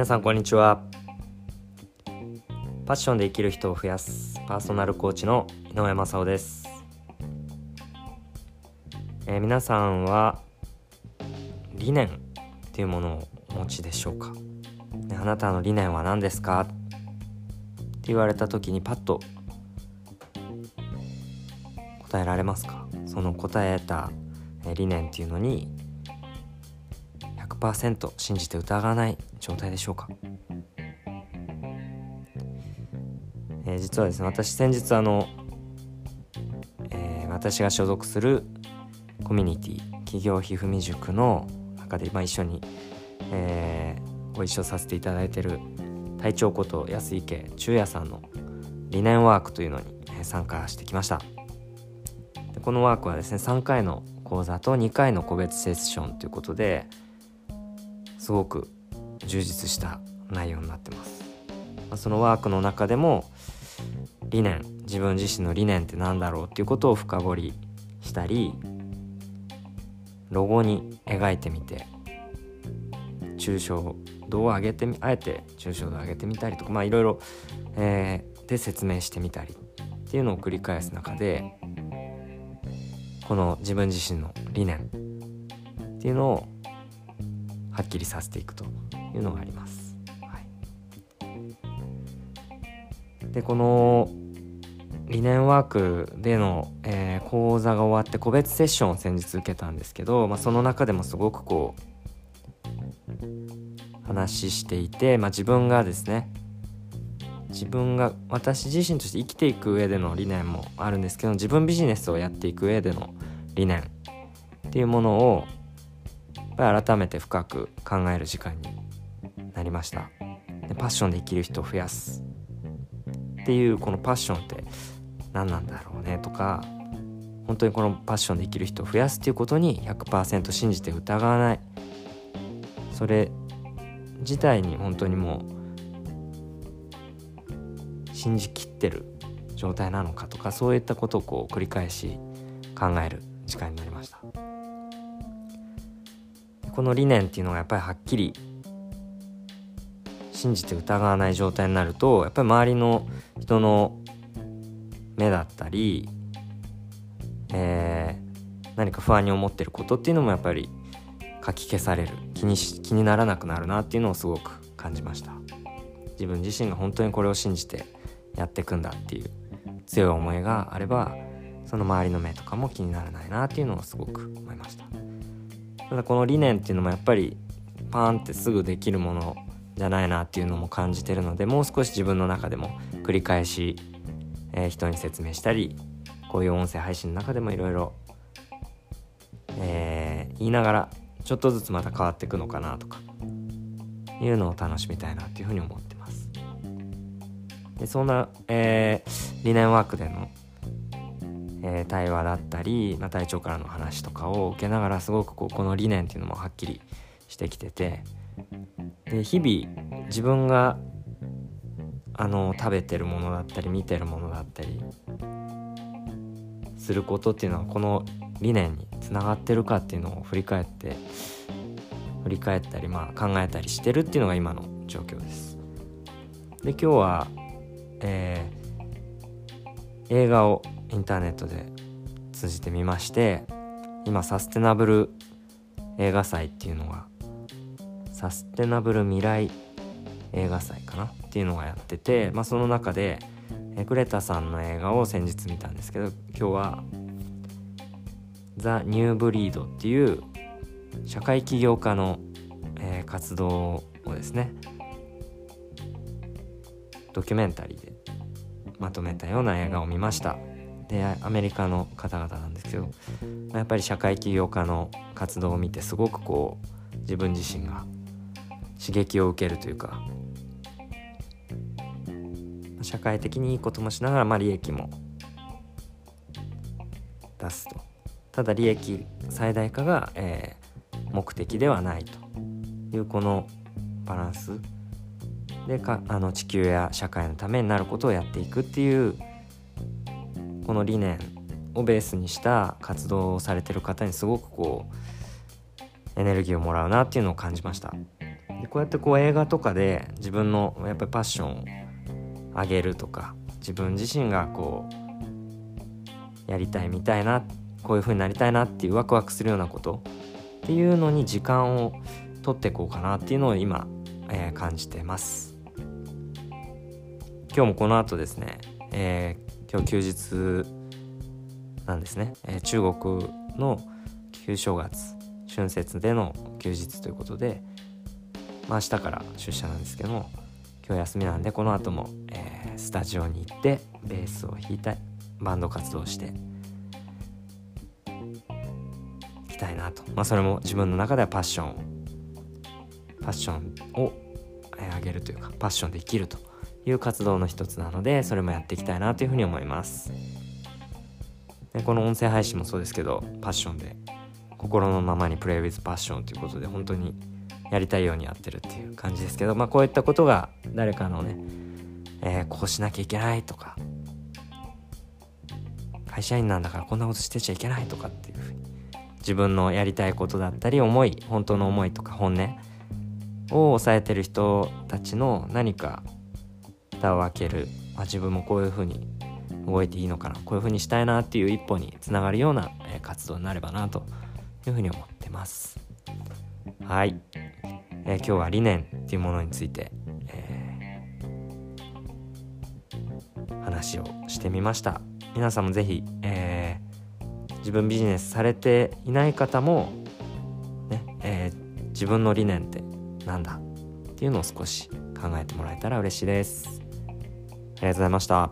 皆さんこんにちは。パッションで生きる人を増やすパーソナルコーチの井上正雄です、えー、皆さんは理念っていうものをお持ちでしょうか、ね、あなたの理念は何ですか？って言われた時にパッと答えられますか？その答えた理念っていうのに100%信じて疑わない状態でしょうか、えー、実はですね私先日あの、えー、私が所属するコミュニティ企業ひふみ塾の中で、まあ、一緒に、えー、ご一緒させていただいてる隊長こと安池中也さんの理念ワークというのに参加してきました。でこのワークはですね3回の講座と2回の個別セッションということですごく充実した内容になってます。まあ、そのワークの中でも理念自分自身の理念って何だろうっていうことを深掘りしたりロゴに描いてみて抽象度を上げてみあえて抽象度を上げてみたりとかまあいろいろ、えー、で説明してみたりっていうのを繰り返す中でこの自分自身の理念っていうのをはっきりさせていくというのがあります。はい、でこの理念ワークでの、えー、講座が終わって個別セッションを先日受けたんですけど、まあ、その中でもすごくこう話していて、まあ、自分がですね自分が私自身として生きていく上での理念もあるんですけど自分ビジネスをやっていく上での理念っていうものを改めて深く考える時間になりました。でパッションで生きる人を増やす。っていうこのパッションって何なんだろうね？とか本当にこのパッションで生きる人を増やすっていうことに100%信じて疑わない。それ自体に本当にもう信じきってる状態なのかとかそういったことをこう繰り返し考える時間になりました。この理念っていうのがやっぱりはっきり信じて疑わない状態になるとやっぱり周りの人の目だったり、えー、何か不安に思ってることっていうのもやっぱりかき消される。気にし気にならなくなるなっていうのをすごく感じました。自分自身が本当にこれを信じてやっていくんだっていう強い思いがあればその周りの目とかも気にならないなっていうのをすごく思いました。ただこの理念っていうのもやっぱりパーンってすぐできるものじゃないなっていうのも感じてるのでもう少し自分の中でも繰り返し、えー、人に説明したりこういう音声配信の中でもいろいろ言いながらちょっとずつまた変わっていくのかなとかいうのを楽しみたいなっていうふうに思ってます。でそんな、えー、理念ワークでのえー、対話だったり、まあ、隊長からの話とかを受けながらすごくこうこの理念っていうのもはっきりしてきててで日々自分があの食べてるものだったり見てるものだったりすることっていうのはこの理念につながってるかっていうのを振り返って振り返ったりまあ考えたりしてるっていうのが今の状況です。で今日は、えー、映画をインターネットで通じてみまして今サステナブル映画祭っていうのがサステナブル未来映画祭かなっていうのがやってて、まあ、その中でグレタさんの映画を先日見たんですけど今日は「ザ・ニューブリード」っていう社会起業家の、えー、活動をですねドキュメンタリーでまとめたような映画を見ました。でアメリカの方々なんですけど、まあ、やっぱり社会起業家の活動を見てすごくこう自分自身が刺激を受けるというか社会的にいいこともしながら、まあ、利益も出すと。ただ利益最大化が、えー、目的ではないというこのバランスでかあの地球や社会のためになることをやっていくっていうこの理念をベースにした活動をされてる方にすごくこうエネルギーをもらうなっていうのを感じました。でこうやってこう映画とかで自分のやっぱりパッションを上げるとか自分自身がこうやりたいみたいなこういう風になりたいなっていうワクワクするようなことっていうのに時間を取っていこうかなっていうのを今、えー、感じてます。今日もこの後ですね、えー、今日休日なんですね、えー、中国の旧正月春節での休日ということで、まあ、明日から出社なんですけども今日休みなんでこの後も、えー、スタジオに行ってベースを弾いたバンド活動していきたいなと、まあ、それも自分の中ではパッションパッションを上げるというかパッションで生きるという活動の一つなのでそれもやっていきたいなというふうに思います。でこの音声配信もそうですけどパッションで心のままにプレイウィズパッションということで本当にやりたいようにやってるっていう感じですけどまあこういったことが誰かのね、えー、こうしなきゃいけないとか会社員なんだからこんなことしてちゃいけないとかっていうふうに自分のやりたいことだったり思い本当の思いとか本音を抑えてる人たちの何か蓋を開ける、まあ、自分もこういうふうに動いていいのかなこういうふうにしたいなっていう一歩につながるような、活動になればなというふうに思ってます。はい、え、今日は理念っていうものについて、えー、話をしてみました。皆さんもぜひ、えー、自分ビジネスされていない方もね、えー、自分の理念ってなんだっていうのを少し考えてもらえたら嬉しいです。ありがとうございました。